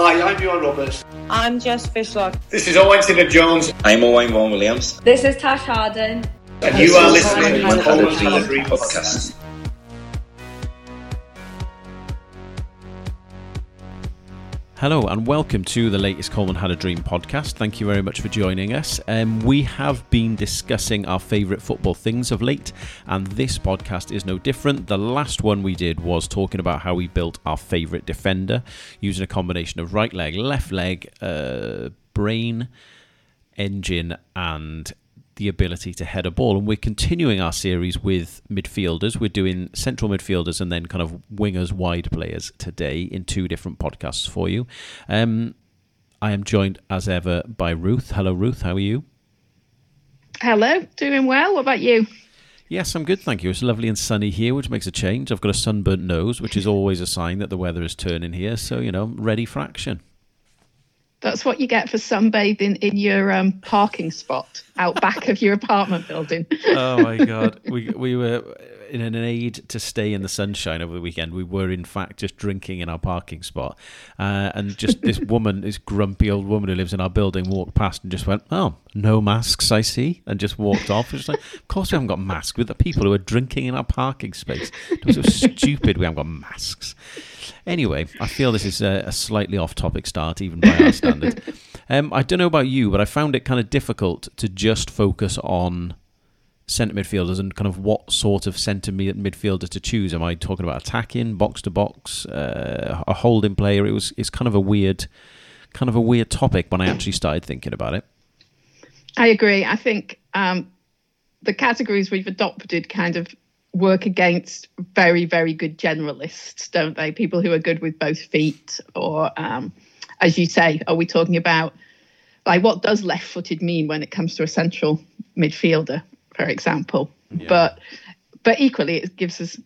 Hi, I'm Johan Roberts. I'm Jess Fishlock. This is Owen Taylor Jones. I'm Owen Vaughan Williams. This is Tash Harden. And you are listening to Coleman the Had a Coleman Dream Had a Dream podcast. Hello and welcome to the latest Coleman Had a Dream podcast. Thank you very much for joining us. Um, we have been discussing our favourite football things of late, and this podcast is no different. The last one we did was talking about how we built our favourite defender using a combination of right leg, left leg, uh, brain, engine, and the ability to head a ball. And we're continuing our series with midfielders. We're doing central midfielders and then kind of wingers, wide players today in two different podcasts for you. Um, I am joined as ever by Ruth. Hello, Ruth. How are you? Hello, doing well. What about you? Yes, I'm good, thank you. It's lovely and sunny here, which makes a change. I've got a sunburnt nose, which is always a sign that the weather is turning here. So, you know, ready for action. That's what you get for sunbathing in your um, parking spot out back of your apartment building. oh my god, we we were in an aid to stay in the sunshine over the weekend. We were in fact just drinking in our parking spot, uh, and just this woman, this grumpy old woman who lives in our building, walked past and just went, "Oh, no masks, I see," and just walked off. It's like, of course we haven't got masks with the people who are drinking in our parking space. It was so stupid. We haven't got masks. Anyway, I feel this is a, a slightly off-topic start, even by our standard. Um, I don't know about you, but I found it kind of difficult to just focus on centre midfielders and kind of what sort of centre mid- midfielder to choose. Am I talking about attacking, box to box, uh, a holding player? It was it's kind of a weird, kind of a weird topic when I actually started thinking about it. I agree. I think um, the categories we've adopted kind of work against very, very good generalists, don't they? People who are good with both feet, or um, as you say, are we talking about like what does left-footed mean when it comes to a central midfielder, for example? Yeah. But but equally, it gives us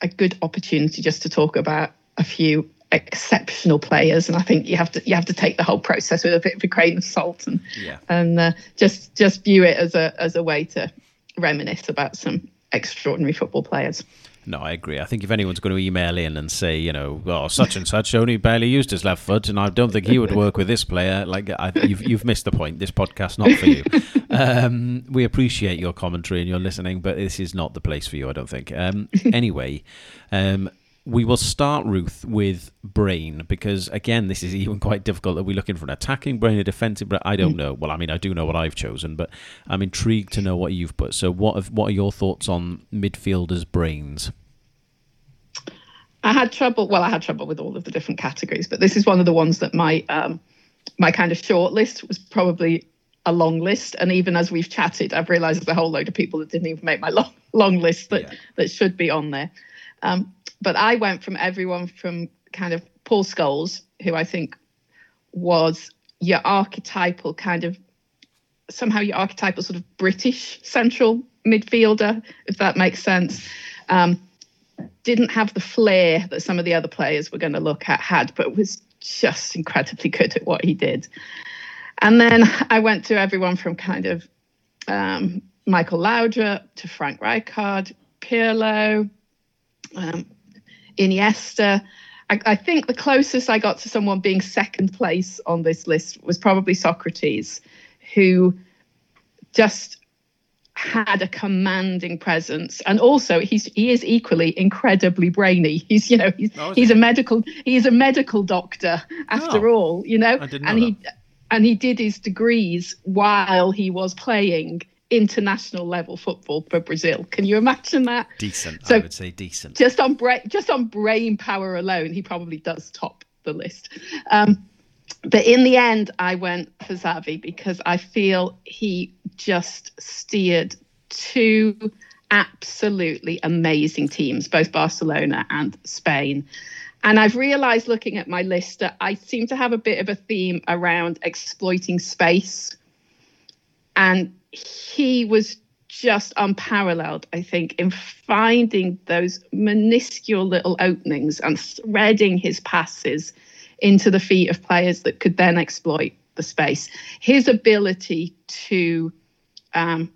a good opportunity just to talk about a few exceptional players and i think you have to you have to take the whole process with a bit of a grain of salt and Yeah. and uh, just just view it as a as a way to reminisce about some extraordinary football players No, I agree. I think if anyone's going to email in and say, you know, well, such and such only barely used his left foot, and I don't think he would work with this player, like I, you've you've missed the point. This podcast not for you. Um, we appreciate your commentary and your listening, but this is not the place for you. I don't think. Um, anyway, um, we will start Ruth with brain because again, this is even quite difficult. Are we looking for an attacking brain, a defensive brain? I don't know. Well, I mean, I do know what I've chosen, but I'm intrigued to know what you've put. So, what have, what are your thoughts on midfielders' brains? I had trouble. Well, I had trouble with all of the different categories, but this is one of the ones that my um, my kind of short list was probably a long list. And even as we've chatted, I've realised there's a whole load of people that didn't even make my long long list that Yeah. that should be on there. Um, but I went from everyone from kind of Paul Scholes, who I think was your archetypal kind of somehow your archetypal sort of British central midfielder, if that makes sense. Um, didn't have the flair that some of the other players we're going to look at had, but was just incredibly good at what he did. And then I went to everyone from kind of um, Michael Laudrup to Frank Rijkaard, Pirlo, um, Iniesta. I, I think the closest I got to someone being second place on this list was probably Socrates, who just had a commanding presence. And also he's he is equally incredibly brainy. He's you know he's Oh, he's he? a medical he's a medical doctor after Oh, all you know? Know and he and he did his degrees while he was playing international level football for Brazil. Can you imagine that? Decent, So- I would say decent. just on brain just on brain power alone he probably does top the list. Um, but in the end i went for Xavi because i feel he just steered two absolutely amazing teams both barcelona and spain. And i've realized looking at my list that i seem to have a bit of a theme around exploiting space and he was just unparalleled, I think, in finding those minuscule little openings and threading his passes into the feet of players that could then exploit the space. His ability to um,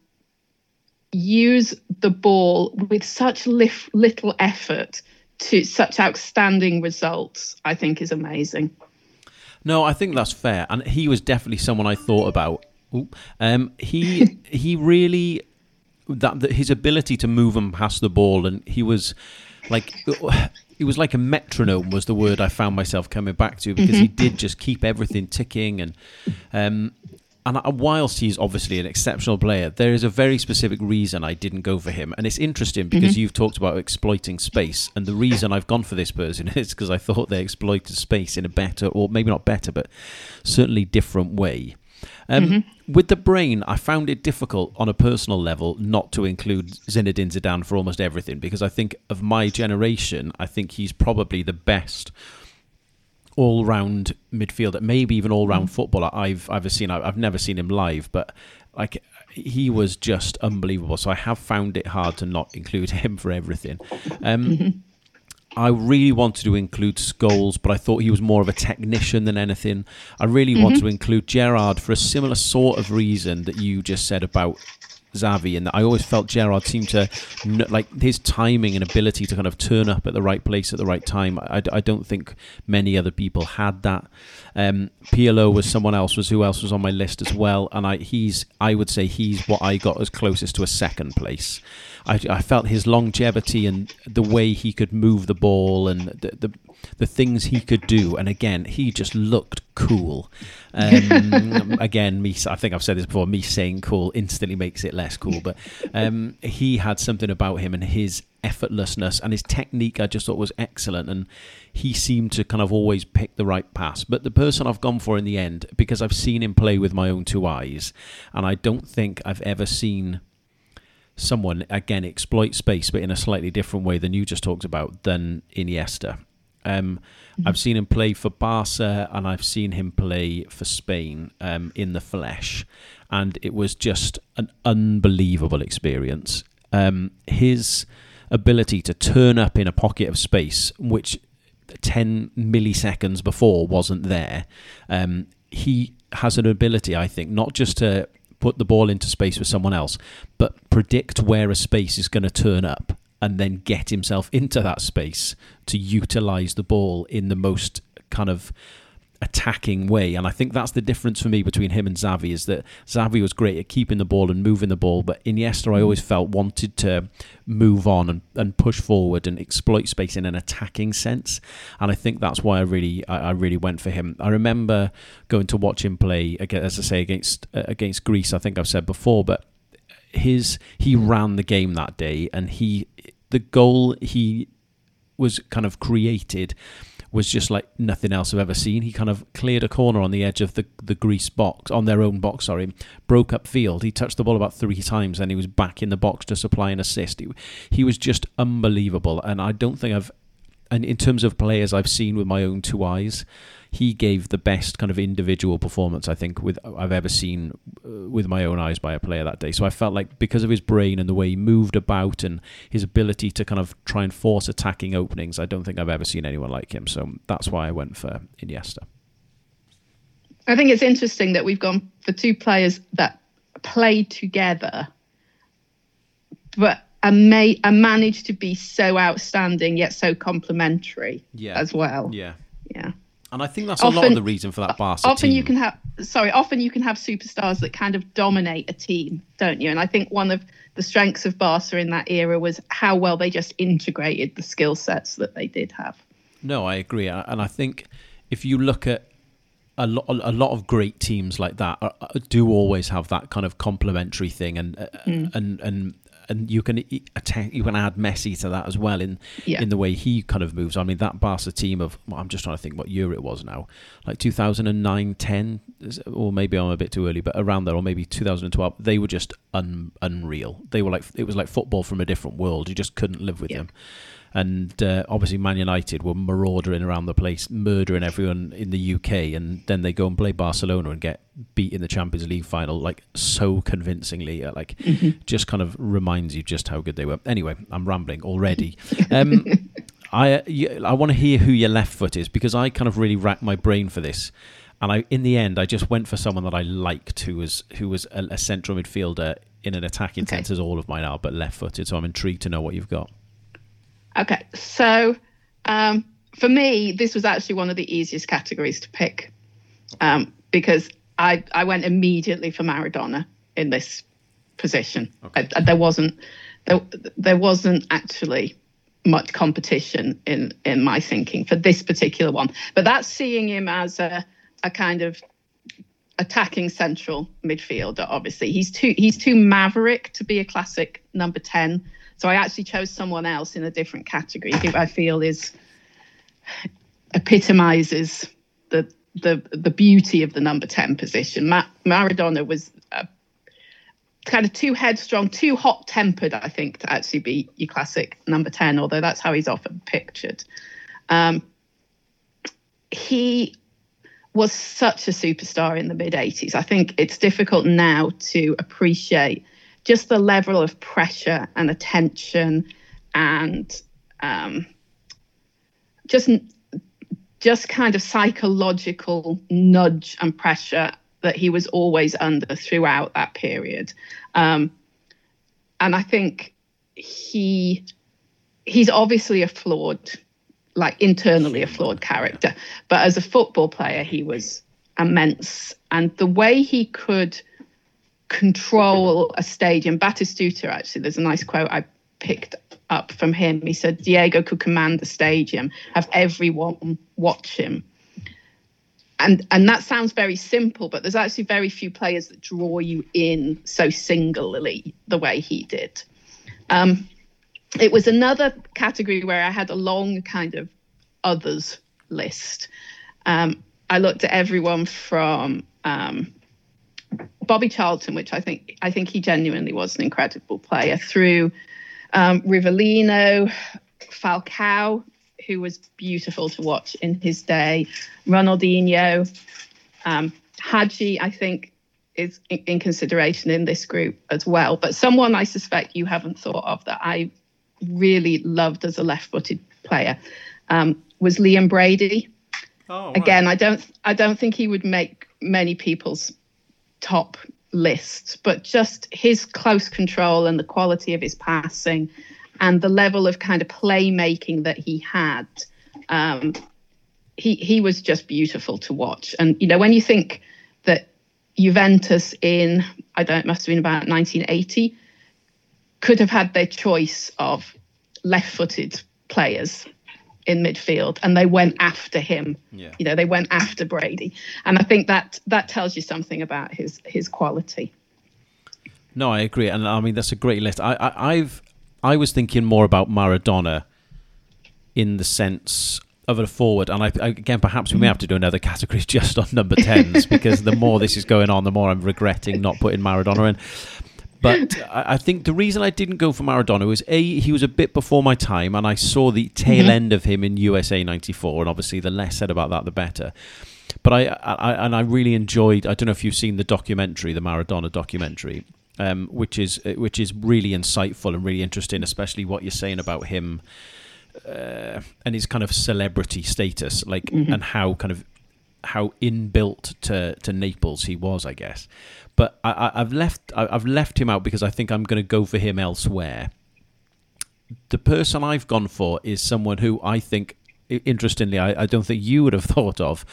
use the ball with such lif- little effort to such outstanding results, I think, is amazing. No, I think that's fair, and he was definitely someone I thought about. Ooh. Um, he he really that, that his ability to move and pass the ball, and he was like it was like a metronome was the word I found myself coming back to because he did just keep everything ticking and um, and whilst he's obviously an exceptional player, there is a very specific reason I didn't go for him, and it's interesting because you've talked about exploiting space, and the reason I've gone for this person is because I thought they exploited space in a better, or maybe not better, but certainly different way. Um, Mm-hmm. With the brain, I found it difficult on a personal level not to include Zinedine Zidane for almost everything because I think of my generation, I think he's probably the best all-round midfielder, maybe even all-round footballer I've ever seen. I've never seen him live, but like he was just unbelievable. So I have found it hard to not include him for everything. Um, I really wanted to include Scholes, but I thought he was more of a technician than anything. I really want to include Gerrard for a similar sort of reason that you just said about Xavi, and that I always felt Gerrard seemed to like his timing and ability to kind of turn up at the right place at the right time. I, I don't think many other people had that. Um, Pirlo was someone else. Was who else was on my list as well? And I he's I would say he's what I got as closest to a second place. I, I felt his longevity and the way he could move the ball and the, the the things he could do. And again, he just looked cool. Um, again, me I think I've said this before. Me saying cool instantly makes it less cool, but um, he had something about him and his effortlessness and his technique. I just thought was excellent, and he seemed to kind of always pick the right pass. But the person I've gone for in the end, because I've seen him play with my own two eyes, and I don't think I've ever seen someone again exploit space, but in a slightly different way than you just talked about than Iniesta. Um, I've seen him play for Barca and I've seen him play for Spain um, in the flesh, and it was just an unbelievable experience. Um, his ability to turn up in a pocket of space, which 10 milliseconds before wasn't there, um, he has an ability, I think, not just to put the ball into space with someone else, but predict where a space is going to turn up and then get himself into that space to utilize the ball in the most kind of attacking way. And I think that's the difference for me between him and Xavi is that Xavi was great at keeping the ball and moving the ball, but Iniesta I always felt wanted to move on and, and push forward and exploit space in an attacking sense. And I think that's why I really I, I really went for him. I remember going to watch him play as I say against uh, against Greece. I think I've said before, but his he ran the game that day and he the goal he was kind of created was just like nothing else I've ever seen. He kind of cleared a corner on the edge of the the Greece box, on their own box, sorry, broke up field. He touched the ball about three times and he was back in the box to supply an assist. He, he was just unbelievable. And I don't think I've, and in terms of players I've seen with my own two eyes, he gave the best kind of individual performance I think with I've ever seen uh, with my own eyes by a player that day. So I felt like because of his brain and the way he moved about and his ability to kind of try and force attacking openings, I don't think I've ever seen anyone like him. So that's why I went for Iniesta. I think it's interesting that we've gone for two players that played together, but and may and managed to be so outstanding yet so complementary Yeah. as well. Yeah. Yeah. And I think that's a lot of the reason for that Barca often team. you can have sorry often you can have superstars that kind of dominate a team don't you? And i think one of the strengths of barca in that era was how well they just integrated the skill sets that they did have. No, I agree, and I think if you look at a lot, a lot of great teams like that are, are- do always have that kind of complementary thing, and uh, mm. and and and you can attack, you can add Messi to that as well in Yeah. in the way he kind of moves. I mean, that Barca team of well, I'm just trying to think what year it was now, like 2009, 10, or maybe I'm a bit too early, but around there, or maybe 2012. They were just un, unreal. They were like it was like football from a different world. You just couldn't live with Yeah. them and uh, obviously Man United were marauding around the place, murdering everyone in the UK, and then they go and play Barcelona and get beat in the Champions League final like so convincingly. uh, Like just kind of reminds you just how good they were. Anyway, I'm rambling already. Um, I uh, you- I want to hear who your left foot is because I kind of really racked my brain for this. And I, in the end, I just went for someone that I liked, who was who was a, a central midfielder in an attacking Okay. sense, as all of mine are, but left-footed. So I'm intrigued to know what you've got. Okay so um, for me this was actually one of the easiest categories to pick um, because I I went immediately for Maradona in this position. Okay. I, I- there wasn't there, there wasn't actually much competition in in my thinking for this particular one. But that's seeing him as a a kind of attacking central midfielder. Obviously, he's too he's too maverick to be a classic number ten. So I actually chose someone else in a different category who I feel is epitomizes the the the beauty of the number 10 position. Ma- Maradona was uh, kind of too headstrong, too hot tempered, I think, to actually be your classic number 10, although that's how he's often pictured. Um, he was such a superstar in the mid 80s. I think it's difficult now to appreciate just the level of pressure and attention and um, just just kind of psychological nudge and pressure that he was always under throughout that period. Um, and I think he he's obviously a flawed, like internally a flawed character, but as a football player, he was immense. And the way he could control a stadium, Batistuta actually, there's a nice quote I picked up from him. He said Diego could command the stadium, have everyone watch him. And and that sounds very simple, but there's actually very few players that draw you in so singularly the way he did. Um, it was another category where I had a long kind of others list. Um, I looked at everyone from um, Bobby Charlton, which I think I think he genuinely was an incredible player, through um, Rivellino, Falcao, who was beautiful to watch in his day, Ronaldinho, um, Hagi, I think is in, in consideration in this group as well. But someone I suspect you haven't thought of that I really loved as a left-footed player um, was Liam Brady. Oh, Again, I don't I don't think he would make many people's top lists, but just his close control and the quality of his passing and the level of kind of playmaking that he had. Um, he he was just beautiful to watch. And you know, when you think that Juventus in I don't it must have been about 1980 could have had their choice of left-footed players in midfield and they went after him Yeah. you know they went after brady and i think that that tells you something about his his quality No, I agree, and I mean that's a great list. I, I I've I was thinking more about Maradona in the sense of a forward, and I, I again perhaps we may have to do another category just on number tens because the more this is going on, the more I'm regretting not putting Maradona in. But I think the reason I didn't go for Maradona was a he was a bit before my time, and I saw the tail end of him in USA '94, and obviously the less said about that, the better. But I, I and I really enjoyed. I don't know if you've seen the documentary, the Maradona documentary, um, which is which is really insightful and really interesting, especially what you're saying about him uh, and his kind of celebrity status, like and how kind of how inbuilt to, to Naples he was, I guess. But I, I, I've left I, I've left him out because I think I'm going to go for him elsewhere. The person I've gone for is someone who I think, interestingly, I, I don't think you would have thought of,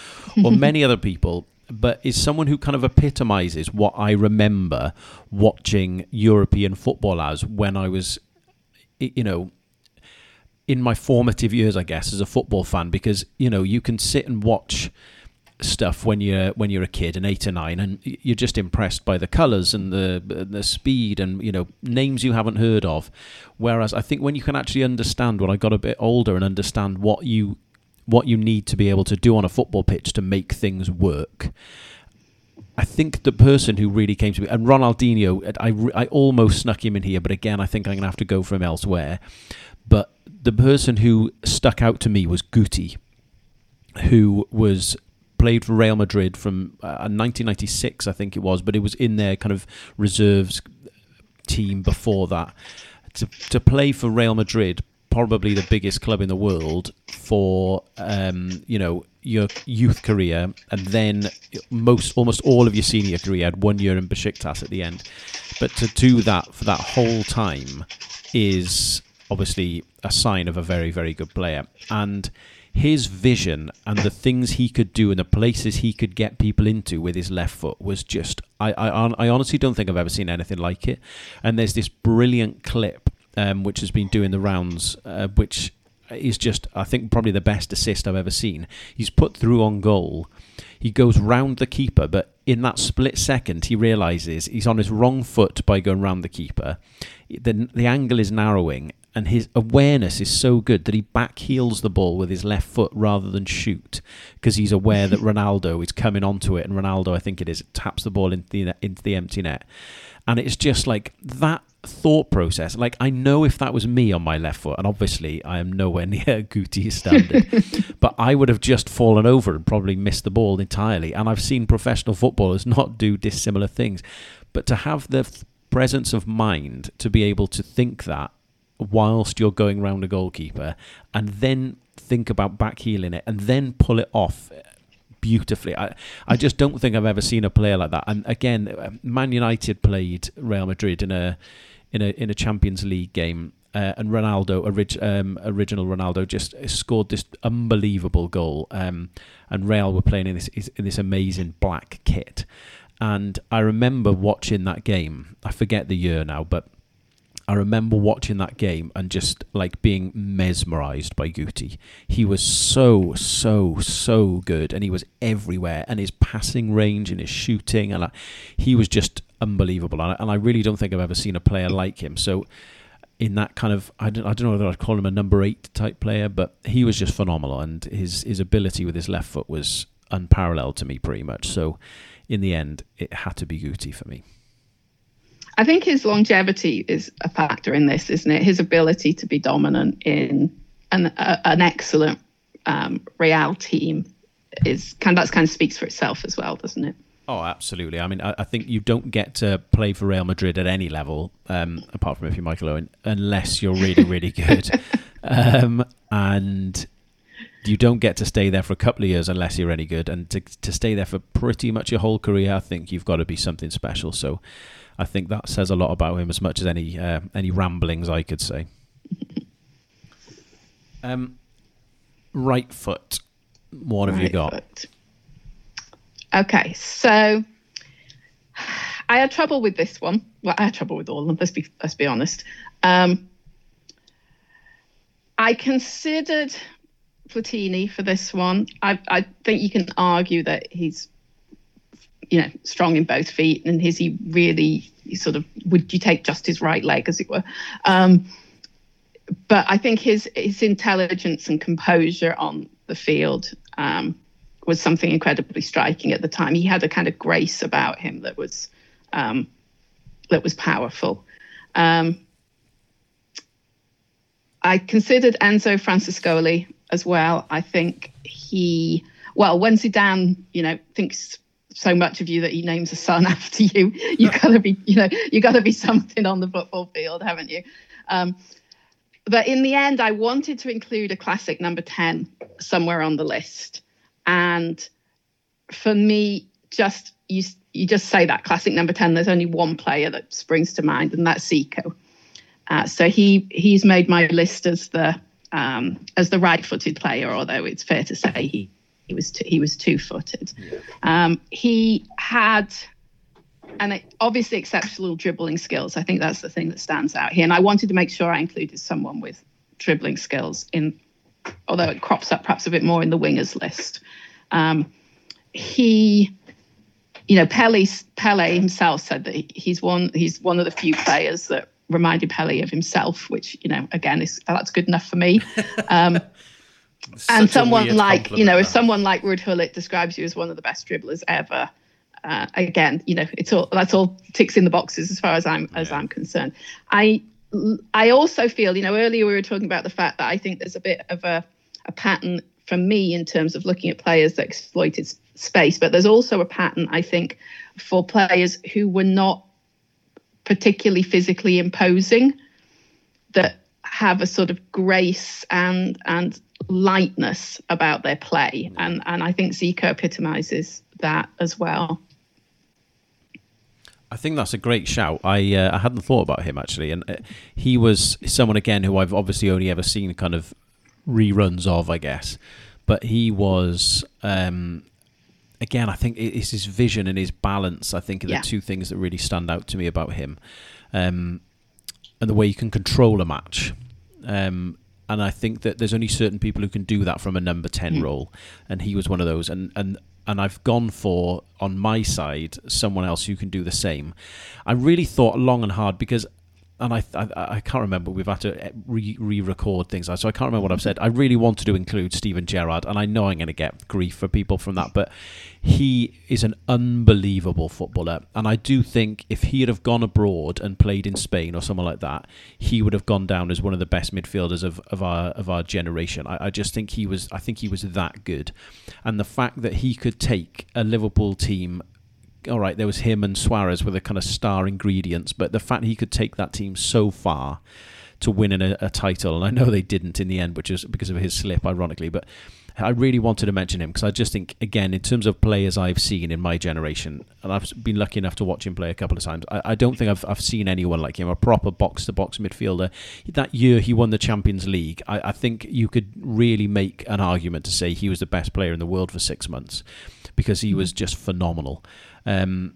or many other people, but is someone who kind of epitomizes what I remember watching European football as when I was, you know, in my formative years, I guess, as a football fan, because you know you can sit and watch stuff when you're when you're a kid and eight or nine, and you're just impressed by the colours and the the speed and you know names you haven't heard of. Whereas I think when you can actually understand, when I got a bit older and understand what you what you need to be able to do on a football pitch to make things work. I think the person who really came to me, and Ronaldinho, I, I almost snuck him in here, but again, I think I'm going to have to go for him elsewhere. But the person who stuck out to me was Guti, who was played for Real Madrid from uh, 1996, I think it was, but it was in their kind of reserves team before that. To, to play for Real Madrid, probably the biggest club in the world, for um, you know your youth career, and then most almost all of your senior career. Had one year in Besiktas at the end, but to do that for that whole time is obviously a sign of a very very good player and his vision and the things he could do and the places he could get people into with his left foot was just I I, I honestly don't think I've ever seen anything like it. And there's this brilliant clip um, which has been doing the rounds, uh, which is just I think probably the best assist I've ever seen. He's put through on goal. He goes round the keeper, but in that split second, he realizes he's on his wrong foot by going round the keeper. The, the angle is narrowing, and his awareness is so good that he back heels the ball with his left foot rather than shoot because he's aware that Ronaldo is coming onto it, and Ronaldo, I think it is, taps the ball into the into the empty net, and it's just like that thought process. Like I know if that was me on my left foot, and obviously I am nowhere near Guti's standard, but I would have just fallen over and probably missed the ball entirely. And I've seen professional footballers not do dissimilar things, but to have the presence of mind to be able to think that whilst you're going round a goalkeeper and then think about back heeling it and then pull it off beautifully. I, I just don't think I've ever seen a player like that. And again, Man United played Real Madrid in a in a in a Champions League game, uh, and Ronaldo, orig- um, original Ronaldo, just scored this unbelievable goal. Um, and Real were playing in this in this amazing black kit. And I remember watching that game. I forget the year now, but I remember watching that game and just like being mesmerized by Guti. He was so, so, so good, and he was everywhere. And his passing range and his shooting, and he was just unbelievable. And I, and I really don't think I've ever seen a player like him. So, in that kind of, I don't, I don't know whether I'd call him a number eight type player, but he was just phenomenal, and his his ability with his left foot was unparalleled to me, pretty much. So, in the end, it had to be Guti for me. I think his longevity is a factor in this, isn't it? His ability to be dominant in an a, an excellent um, Real team is kind of, that's kind of speaks for itself as well, doesn't it? Oh, absolutely. I mean, I, I think you don't get to play for Real Madrid at any level, um, apart from if you're Michael Owen, unless you're really, really good. um, and you don't get to stay there for a couple of years unless you're any good. And to, to stay there for pretty much your whole career, I think you've got to be something special. So I think that says a lot about him as much as any uh, any ramblings I could say. Um, right foot. What have right you got? Foot. Okay, so I had trouble with this one. Well, I had trouble with all of them. Let's be let's be honest. Um, I considered Platini for this one. I I think you can argue that he's you know, strong in both feet, and is he really sort of would you take just his right leg, as it were? Um, but I think his his intelligence and composure on the field um, was something incredibly striking at the time. He had a kind of grace about him that was um, that was powerful. Um, I considered Enzo Francescoli as well. I think he well when Zidane you know thinks so much of you that he names a son after you. You have got to be, you know, you got to be something on the football field, haven't you? Um, but in the end, I wanted to include a classic number ten somewhere on the list, and for me, just you you just say that classic number ten. There's only one player that springs to mind, and that's Zico. Uh, so he he's made my list as the um, as the right-footed player, although it's fair to say he he was two, he was two footed. Um, he had and obviously exceptional dribbling skills. I think that's the thing that stands out here. And I wanted to make sure I included someone with dribbling skills in, although it crops up perhaps a bit more in the wingers list. Um, he, you know, Pele, Pele himself said that he's one he's one of the few players that reminded Pele of himself, which you know, again, is that's good enough for me. Um, and someone like you know, if someone like Ruud describes you as one of the best dribblers ever, uh, again, you know, it's all that's all ticks in the boxes as far as I'm yeah. as I'm concerned. I I also feel, you know, earlier we were talking about the fact that I think there's a bit of a, a pattern for me in terms of looking at players that exploited space, but there's also a pattern I think for players who were not particularly physically imposing that have a sort of grace and and lightness about their play, and and I think Zico epitomizes that as well. I think that's a great shout. I uh, I hadn't thought about him actually, and uh, he was someone again who I've obviously only ever seen kind of reruns of, I guess. but he was. Um, again, I think it's his vision and his balance. I think are the two things that really stand out to me about him, um, and the way you can control a match. Um, and I think that there's only certain people who can do that from a number ten role, and he was one of those. And and and I've gone for on my side someone else who can do the same. I really thought long and hard because. And I, I I can't remember. We've had to eh, re re-record things, so I can't remember what I've said. I really wanted to include Steven Gerrard, and I know I'm going to get grief for people from that, but he is an unbelievable footballer. And I do think if he had have gone abroad and played in Spain or somewhere like that, he would have gone down as one of the best midfielders of, of our of our generation. I, I just think he was I think he was that good. And the fact that he could take a Liverpool team all right, there was him and Suarez were the kind of star ingredients, but the fact he could take that team so far to win in a, a title, and I know they didn't in the end, which is because of his slip, ironically, but I really wanted to mention him because I just think, again, in terms of players I've seen in my generation, and I've been lucky enough to watch him play a couple of times, I, I don't think I've, I've seen anyone like him, a proper box to box midfielder. That year he won the Champions League, I, I think you could really make an argument to say he was the best player in the world for six months because he hmm. was just phenomenal. Um,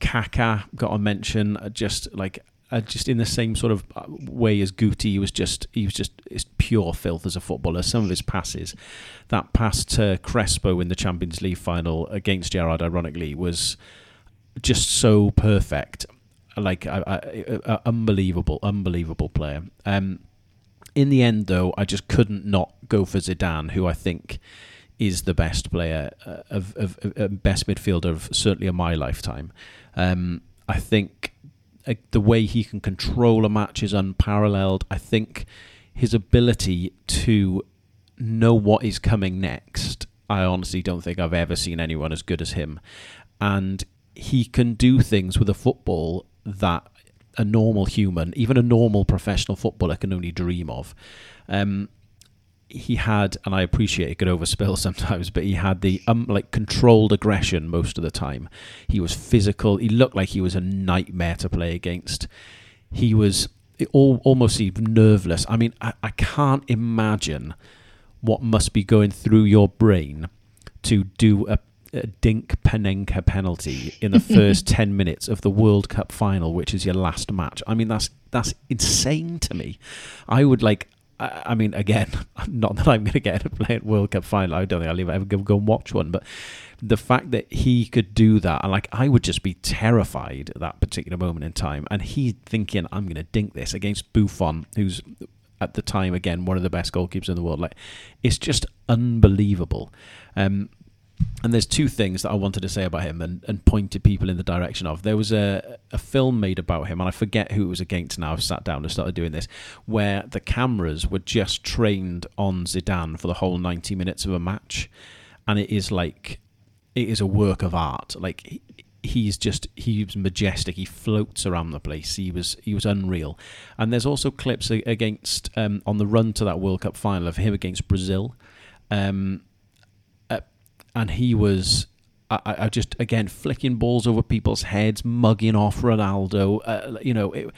Kaka got a mention, uh, just like uh, just in the same sort of uh, way as Guti. He was just he was just it's pure filth as a footballer. Some of his passes, that pass to Crespo in the Champions League final against Gerrard, ironically, was just so perfect. Like unbelievable, unbelievable player. Um, in the end, though, I just couldn't not go for Zidane, who I think is the best player uh, of, of, of best midfielder of certainly of my lifetime. Um, I think uh, the way he can control a match is unparalleled. I think his ability to know what is coming next. I honestly don't think I've ever seen anyone as good as him, and he can do things with a football that a normal human, even a normal professional footballer, can only dream of. Um, he had, and I appreciate it could overspill sometimes, but he had the um, like controlled aggression most of the time. He was physical. He looked like he was a nightmare to play against. He was all, almost even nerveless. I mean, I, I can't imagine what must be going through your brain to do a, a Dink Panenka penalty in the first 10 minutes of the World Cup final, which is your last match. I mean, that's that's insane to me. I would like I mean, again, not that I'm going to get to play at World Cup final. I don't think I'll ever go, go and watch one. But the fact that he could do that, and like I would just be terrified at that particular moment in time. And he thinking, I'm going to dink this against Buffon, who's at the time again one of the best goalkeepers in the world. Like, it's just unbelievable. Um, and there's two things that I wanted to say about him and, and point to people in the direction of. There was a, a film made about him, and I forget who it was against now. I've sat down and started doing this, where the cameras were just trained on Zidane for the whole 90 minutes of a match. And it is like, it is a work of art. Like, he, he's just he's majestic he floats around the place he was he was unreal and there's also clips against um, on the run to that world cup final of him against brazil um, and he was I, I just again flicking balls over people's heads, mugging off Ronaldo. Uh, you know, it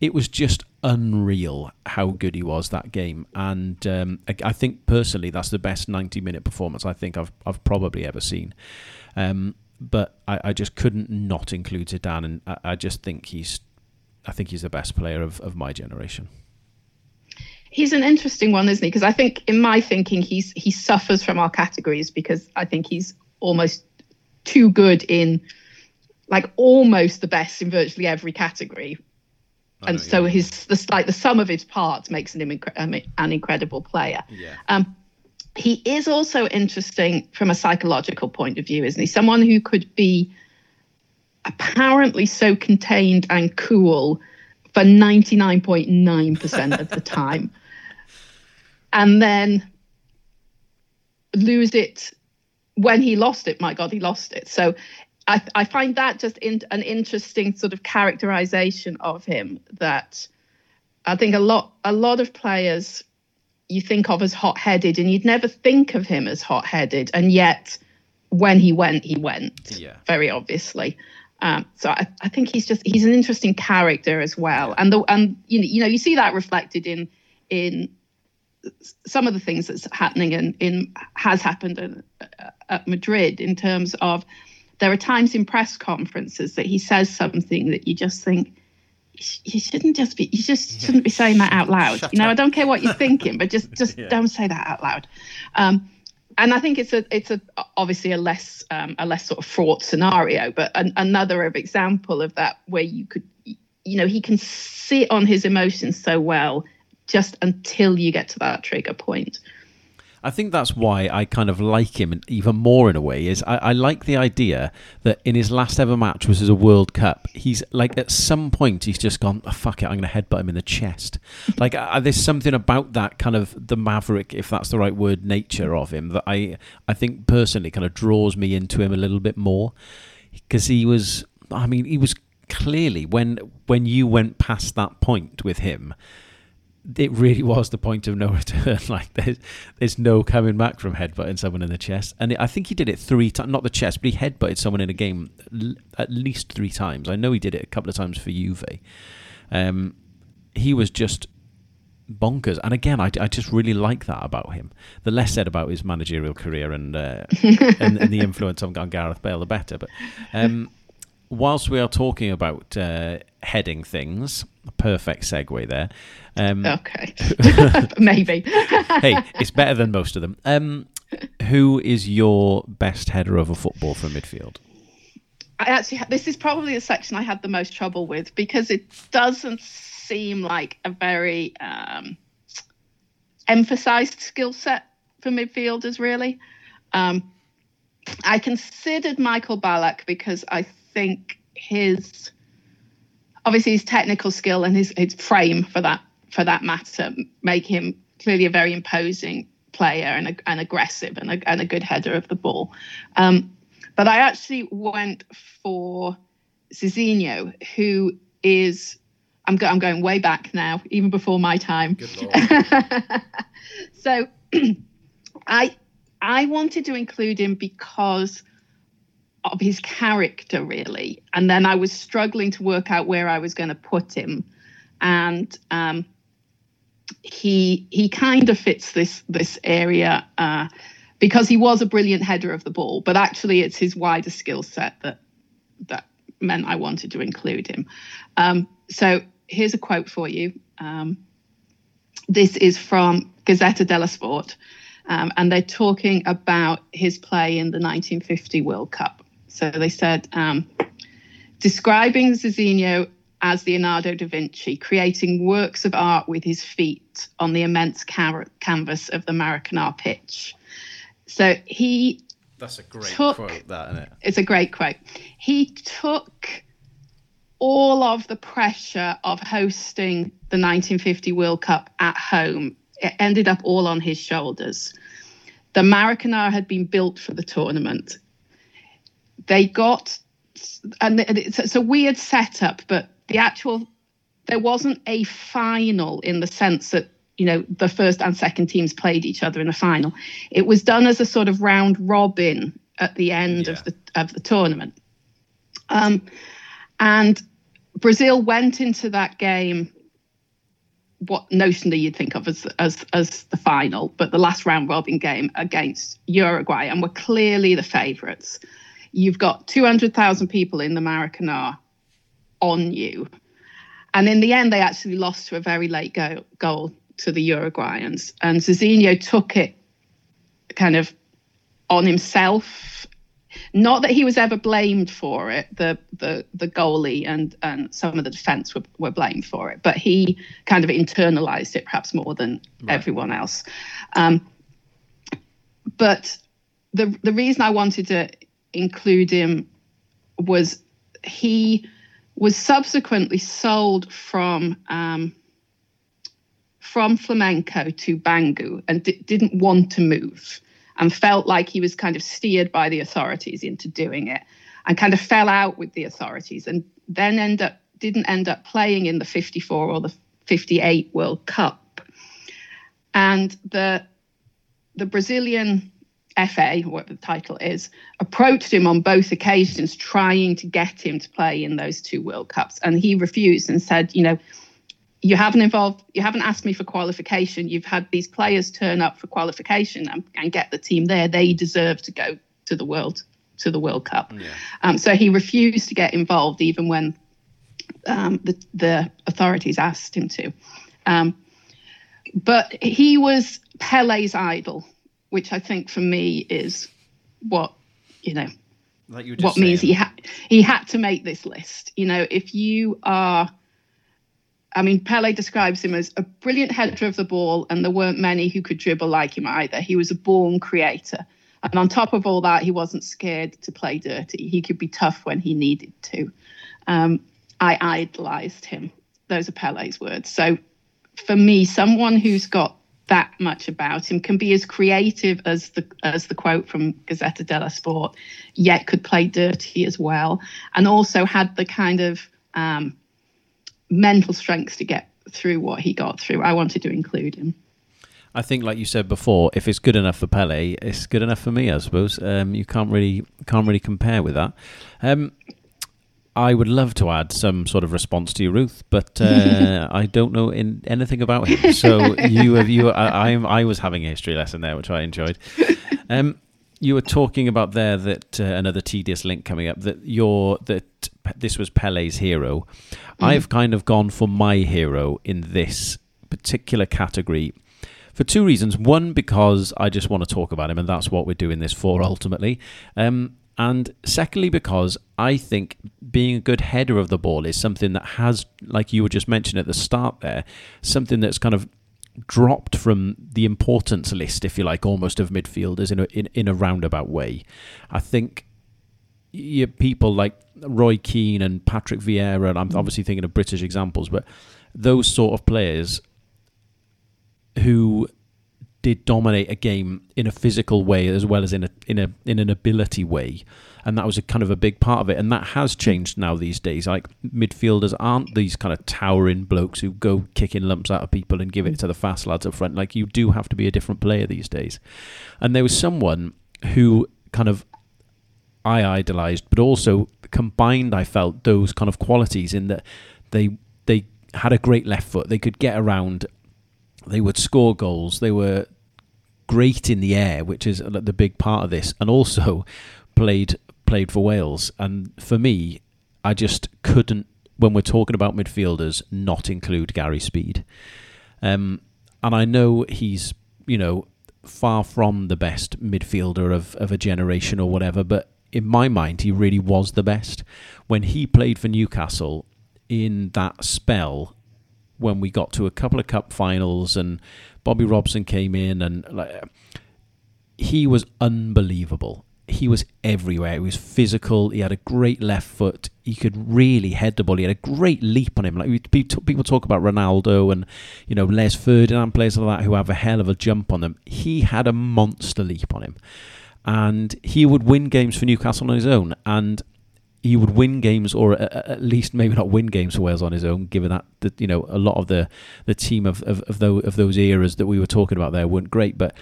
it was just unreal how good he was that game, and um, I, I think personally that's the best ninety minute performance I think I've I've probably ever seen. Um, but I, I just couldn't not include Zidane, and I, I just think he's I think he's the best player of, of my generation. He's an interesting one, isn't he? Because I think, in my thinking, he's he suffers from our categories because I think he's almost too good in, like, almost the best in virtually every category, and know, so yeah. his the like the sum of his parts makes him incre- um, an incredible player. Yeah. Um, he is also interesting from a psychological point of view, isn't he? Someone who could be apparently so contained and cool for 99.9% of the time and then lose it. When he lost it my god he lost it. So i, I find that just in, an interesting sort of characterization of him that i think a lot a lot of players you think of as hot-headed and you'd never think of him as hot-headed. And yet when he went he went Yeah. very obviously. Um, so I, I think he's just he's an interesting character as well. And the and you know you know you see that reflected in in some of the things that's happening in, in has happened in, uh, at Madrid in terms of there are times in press conferences that he says something that you just think you shouldn't just be you just shouldn't be saying that out loud Shut you know up. i don't care what you're thinking but just just Yeah. don't say that out loud um and i think it's a it's a obviously a less um, a less sort of fraught scenario but an, another of example of that where you could you know he can sit on his emotions so well just until you get to that trigger point I think that's why I kind of like him even more in a way. Is I, I like the idea that in his last ever match was as a World Cup. He's like at some point he's just gone, oh, fuck it, I'm going to headbutt him in the chest. like uh, there's something about that kind of the maverick, if that's the right word, nature of him that I I think personally kind of draws me into him a little bit more because he was. I mean, he was clearly when when you went past that point with him it really was the point of no return. like there's there's no coming back from headbutting someone in the chest. And I think he did it three times, not the chest, but he headbutted someone in a game l- at least three times. I know he did it a couple of times for Juve. Um, he was just bonkers. And again, I, I just really like that about him. The less said about his managerial career and uh, and, and the influence on, on Gareth Bale, the better. But um, whilst we are talking about uh, heading things, perfect segue there. Um, okay maybe hey, it's better than most of them. Um, who is your best header of a football from midfield? I actually ha- this is probably the section I had the most trouble with because it doesn't seem like a very um, emphasized skill set for midfielders. Really, um, I considered Michael Ballack because I think his obviously his technical skill and his his frame for that for that matter make him clearly a very imposing player and, a, and aggressive and a, and a good header of the ball. Um, but I actually went for Zizinho, who is I'm, go, I'm going way back now, even before my time. so I I wanted to include him because of his character, really, and then I was struggling to work out where I was going to put him, and um, he he kind of fits this this area. Uh, because he was a brilliant header of the ball, but actually it's his wider skill set that that meant I wanted to include him. Um, so here's a quote for you. Um, this is from Gazzetta dello Sport, um, and they're talking about his play in the 1950 World Cup. So they said, um, describing Zizinho as Leonardo da Vinci, creating works of art with his feet on the immense ca- canvas of the Maracanã pitch. So he That's a great Took- quote, that isn't it? it's a great quote. He took all of the pressure of hosting the 1950 World Cup at home. It ended up all on his shoulders. The Maracanã had been built for the tournament. They got, and it's, it's a weird setup, but the actual, there wasn't a final in the sense that you know the first and second teams played each other in a final. It was done as a sort of round robin at the end Yeah. of the of the tournament. Um, and Brazil went into that game what notionally you'd think of as as as the final, but the last round robin game against Uruguay, and were clearly the favourites. You've got two hundred thousand people in the Maracanã on you, and in the end, they actually lost to a very late go- goal to the Uruguayans, and Zizinho took it kind of on himself. Not that he was ever blamed for it. The the the goalie and and some of the defence were, were blamed for it, but he kind of internalized it perhaps more than everyone else. Um, but the the reason I wanted to include him was he was subsequently sold from um, from Flamengo to Bangu and di- didn't want to move and felt like he was kind of steered by the authorities into doing it and kind of fell out with the authorities and then end up didn't end up playing in the 54 or the 58 World Cup. And the the Brazilian FA, what the title is, approached him on both occasions, trying to get him to play in those two World Cups, and he refused and said, you know, you haven't involved you haven't asked me for qualification. You've had these players turn up for qualification and, and get the team there. They deserve to go to the world to the world cup. Yeah. um, so he refused to get involved even when um, the, the authorities asked him to. Um, but he was pele's idol which i think for me is what you know Like you what means he had he had to make this list. You know, if you are, I mean, Pele describes him as a brilliant header of the ball, and there weren't many who could dribble like him either. He was a born creator, and on top of all that, he wasn't scared to play dirty. He could be tough when he needed to. Um, I idolized him. Those are Pele's words. So, for me, someone who's got that much about him can be as creative as the as the quote from Gazzetta dello Sport, yet could play dirty as well, and also had the kind of um, mental strength to get through what he got through. I wanted to include him. I think, like you said before, if it's good enough for Pele, it's good enough for me. I suppose um, you can't really can't really compare with that. Um, I would love to add some sort of response to you, Ruth, but uh, I don't know in anything about him. So you have you. I, I'm I was having a history lesson there, which I enjoyed. Um, you were talking about there that uh, another tedious link coming up that your that this was Pele's hero. I've kind of gone for my hero in this particular category for two reasons. One, because I just want to talk about him, and that's what we're doing this for ultimately. Um, and secondly, because I think being a good header of the ball is something that has, like you were just mentioning at the start there, something that's kind of dropped from the importance list, if you like, almost of midfielders in a, in, in a roundabout way. I think you people like Roy Keane and Patrick Vieira, and I'm mm. obviously thinking of British examples, but those sort of players who did dominate a game in a physical way as well as in a in a in an ability way, and that was a kind of a big part of it. And that has changed now these days. Like midfielders aren't these kind of towering blokes who go kicking lumps out of people and give it to the fast lads up front. Like you do have to be a different player these days. And there was someone who kind of I idolized, but also combined. I felt those kind of qualities in that they they had a great left foot. They could get around. They would score goals. They were great in the air, which is the big part of this, and also played played for Wales. And for me, I just couldn't, when we're talking about midfielders, not include Gary Speed. Um, and I know he's, you know, far from the best midfielder of, of a generation or whatever, but in my mind, he really was the best. When he played for Newcastle in that spell, when we got to a couple of cup finals and Bobby Robson came in and like, he was unbelievable. He was everywhere. He was physical. He had a great left foot. He could really head the ball. He had a great leap on him. Like people talk about Ronaldo and you know Les Ferdinand players like that who have a hell of a jump on them. He had a monster leap on him, and he would win games for Newcastle on his own. And he would win games, or at least maybe not win games for Wales on his own. Given that, that you know a lot of the the team of of, of, those, of those eras that we were talking about there weren't great, but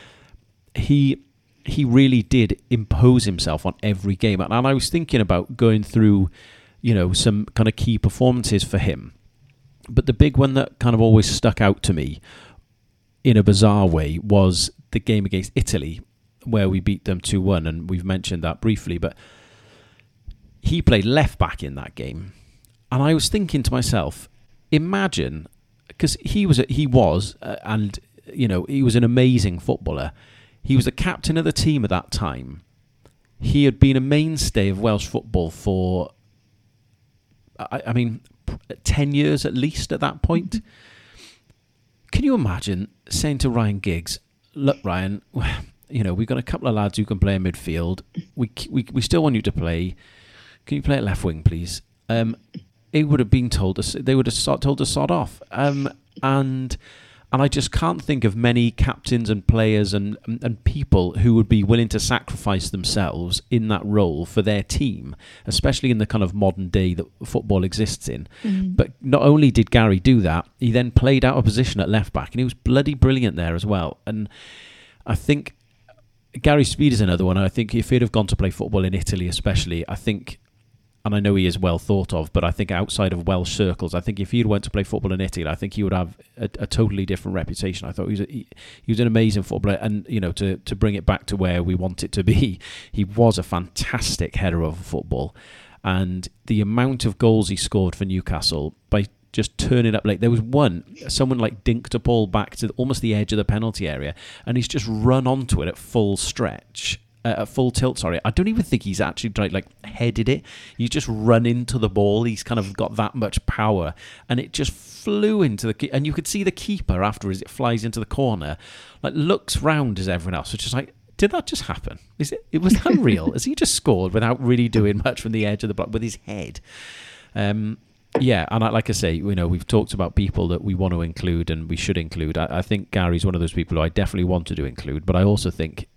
he he really did impose himself on every game. And I was thinking about going through, you know, some kind of key performances for him. But the big one that kind of always stuck out to me in a bizarre way was the game against Italy, where we beat them 2 1. And we've mentioned that briefly. But he played left back in that game. And I was thinking to myself, imagine, because he was, a, he was, uh, and, you know, he was an amazing footballer. He was the captain of the team at that time. He had been a mainstay of Welsh football for, I, I mean, 10 years at least at that point. Can you imagine saying to Ryan Giggs, look, Ryan, you know, we've got a couple of lads who can play in midfield. We, we, we still want you to play. Can you play at left wing, please? Um, it would have been told us. They would have told to sod off. Um, and and I just can't think of many captains and players and, and and people who would be willing to sacrifice themselves in that role for their team, especially in the kind of modern day that football exists in. But not only did Gary do that, he then played out of position at left back, and he was bloody brilliant there as well. And I think Gary Speed is another one. I think if he'd have gone to play football in Italy, especially, I think and I know he is well thought of, but I think outside of Welsh circles, I think if he'd went to play football in Italy, I think he would have a, a totally different reputation. I thought he was a, he, he, was an amazing footballer, and you know to to bring it back to where we want it to be, he was a fantastic header of football, and the amount of goals he scored for Newcastle by just turning up late. there was one someone like dinked a ball back to almost the edge of the penalty area and he's just run onto it at full stretch at full tilt sorry i don't even think he's actually like, headed it he's just run into the ball he's kind of got that much power and it just flew into the and you could see the keeper after as it flies into the corner like looks round as everyone else which is like did that just happen? Is it? It was that real? Has he just scored without really doing much from the edge of the block with his head? Um, yeah, and I, like I say, you know, we've talked about people that we want to include and we should include. I, I, think Gary's one of those people who I definitely wanted to include, but I also think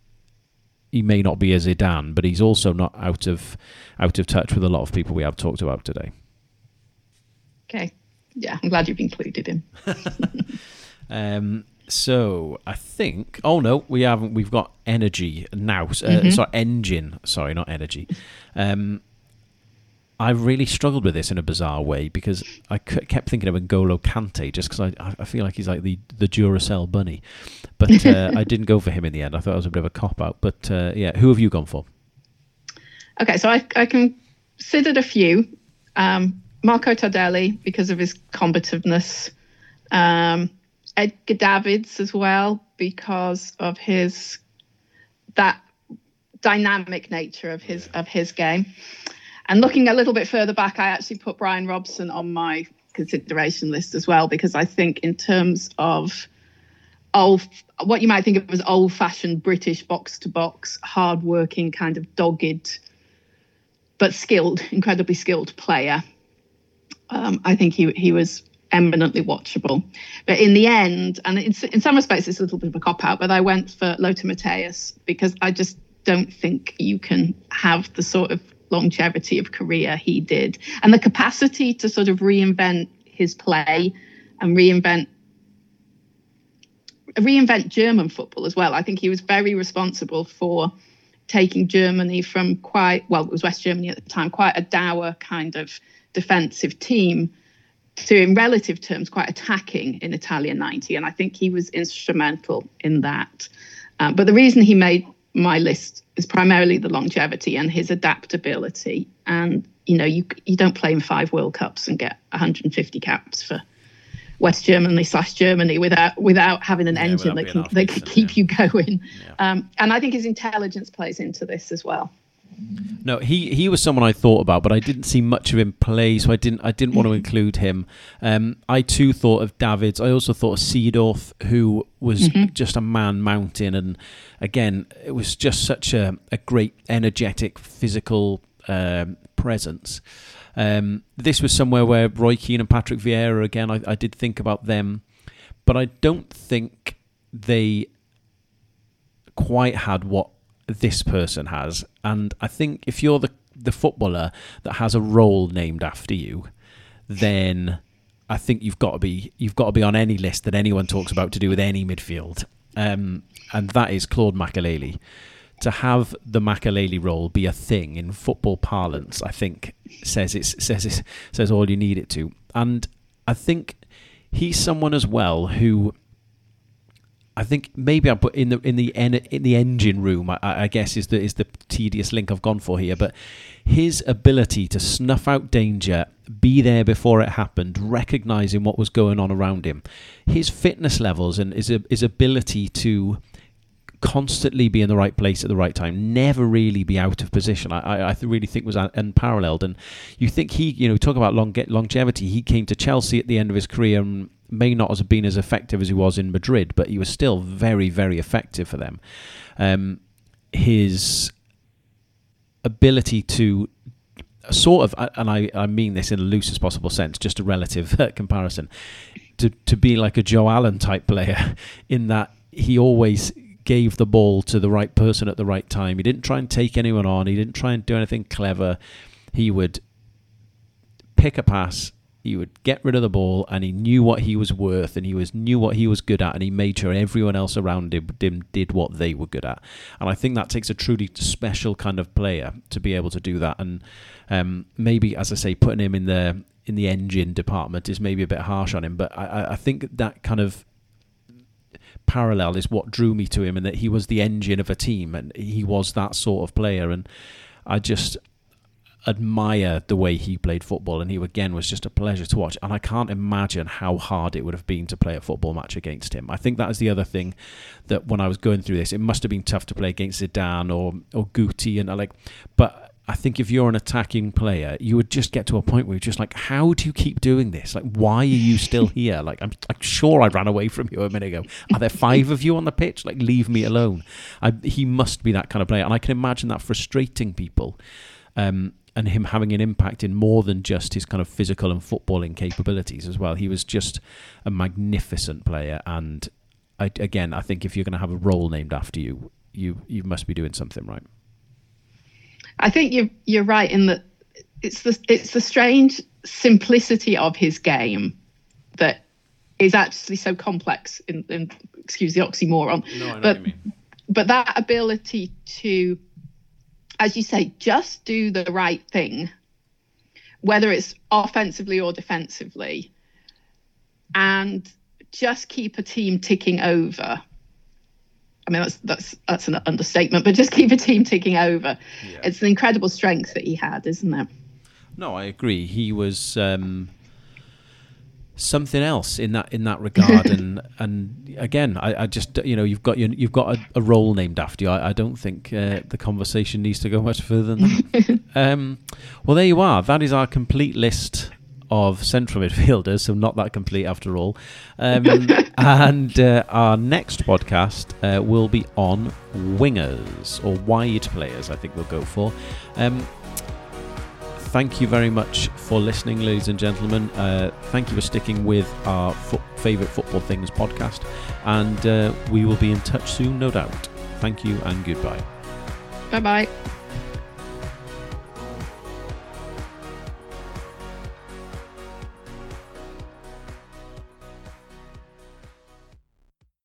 he may not be a Zidane, but he's also not out of out of touch with a lot of people we have talked about today. Okay, yeah, I'm glad you've included him. um, so I think. Oh no, we haven't. We've got energy now. Uh, mm-hmm. Sorry, engine. Sorry, not energy. Um, I really struggled with this in a bizarre way because I kept thinking of N'Golo Kante just because I, I feel like he's like the, the Duracell bunny. But uh, I didn't go for him in the end. I thought it was a bit of a cop out. But uh, yeah, who have you gone for? Okay, so I, I considered a few. Um, Marco Tardelli because of his combativeness. Um, Edgar Davids as well because of his that dynamic nature of his of his game. And looking a little bit further back, I actually put Brian Robson on my consideration list as well because I think in terms of old what you might think of as old fashioned British box to box, hard working, kind of dogged but skilled, incredibly skilled player. Um, I think he he was eminently watchable. But in the end, and in, in some respects, it's a little bit of a cop out, but I went for Lothar Matthäus because I just don't think you can have the sort of longevity of career he did and the capacity to sort of reinvent his play and reinvent reinvent German football as well. I think he was very responsible for taking Germany from quite well, it was West Germany at the time, quite a dour kind of defensive team to, in relative terms, quite attacking in Italia 90. And I think he was instrumental in that. Um, but the reason he made my list is primarily the longevity and his adaptability. And you know, you you don't play in five World Cups and get 150 caps for West Germany slash Germany without without having an yeah, engine that can that can keep yeah. you going. Yeah. Um, and I think his intelligence plays into this as well. No, he, he was someone I thought about, but I didn't see much of him play, so I didn't I didn't want to include him. Um, I too thought of Davids. I also thought of Seedorf, who was mm-hmm. just a man mountain, and again, it was just such a, a great, energetic, physical um, presence. Um, this was somewhere where Roy Keane and Patrick Vieira, again, I, I did think about them, but I don't think they quite had what this person has. And I think if you're the the footballer that has a role named after you, then I think you've got to be you've got to be on any list that anyone talks about to do with any midfield, um, and that is Claude Makélélé. To have the Makelele role be a thing in football parlance, I think says it says it says all you need it to, and I think he's someone as well who I think maybe I put in the in the in the engine room. I, I, guess is the is the tedious link I've gone for here. But his ability to snuff out danger, be there before it happened, recognizing what was going on around him, his fitness levels and his his ability to constantly be in the right place at the right time, never really be out of position. I, I really think was unparalleled. And you think he, you know, talk about long, longevity. He came to Chelsea at the end of his career and may not have been as effective as he was in Madrid, but he was still very, very effective for them. Um, his ability to sort of, and I, I mean this in the loosest possible sense, just a relative comparison, to, to be like a Joe Allen type player in that he always gave the ball to the right person at the right time. He didn't try and take anyone on. He didn't try and do anything clever. He would pick a pass, he would get rid of the ball and he knew what he was worth and he was knew what he was good at and he made sure everyone else around him, him did what they were good at. And I think that takes a truly special kind of player to be able to do that. And um, maybe as I say putting him in the in the engine department is maybe a bit harsh on him but I, I think that kind of parallel is what drew me to him and that he was the engine of a team and he was that sort of player. And I just admire the way he played football, and he again was just a pleasure to watch. And I can't imagine how hard it would have been to play a football match against him. I think that is the other thing that when I was going through this, it must have been tough to play against Zidane or or Guti and like, but. I think if you're an attacking player, you would just get to a point where you're just like, how do you keep doing this? Like, why are you still here? Like, I'm, I'm sure I ran away from you a minute ago. Are there five of you on the pitch? Like, leave me alone. I, he must be that kind of player. And I can imagine that frustrating people. Um, and him having an impact in more than just his kind of physical and footballing capabilities as well. He was just a magnificent player, and I, again, I think if you're going to have a role named after you, you you must be doing something right. I think you're you're right in that it's the it's the strange simplicity of his game that is actually so complex. In, in excuse the oxymoron, no, but but that ability to as you say, just do the right thing, whether it's offensively or defensively, and just keep a team ticking over. I mean, that's that's that's an understatement, but just keep a team ticking over. Yeah. It's an incredible strength that he had, isn't it? No, I agree. He was. Um something else in that in that regard. And and again I, I just you know you've got your, you've got a, a role named after you. I, I don't think uh, the conversation needs to go much further than that. Um, well there you are. That is our complete list of central midfielders so not that complete after all. Um, and uh, our next podcast uh, will be on wingers or wide players I think we'll go for. Um, thank you very much for listening, ladies and gentlemen. Uh, thank you for sticking with our fo- favourite football things podcast, and uh, we will be in touch soon, no doubt. Thank you and goodbye. Bye bye.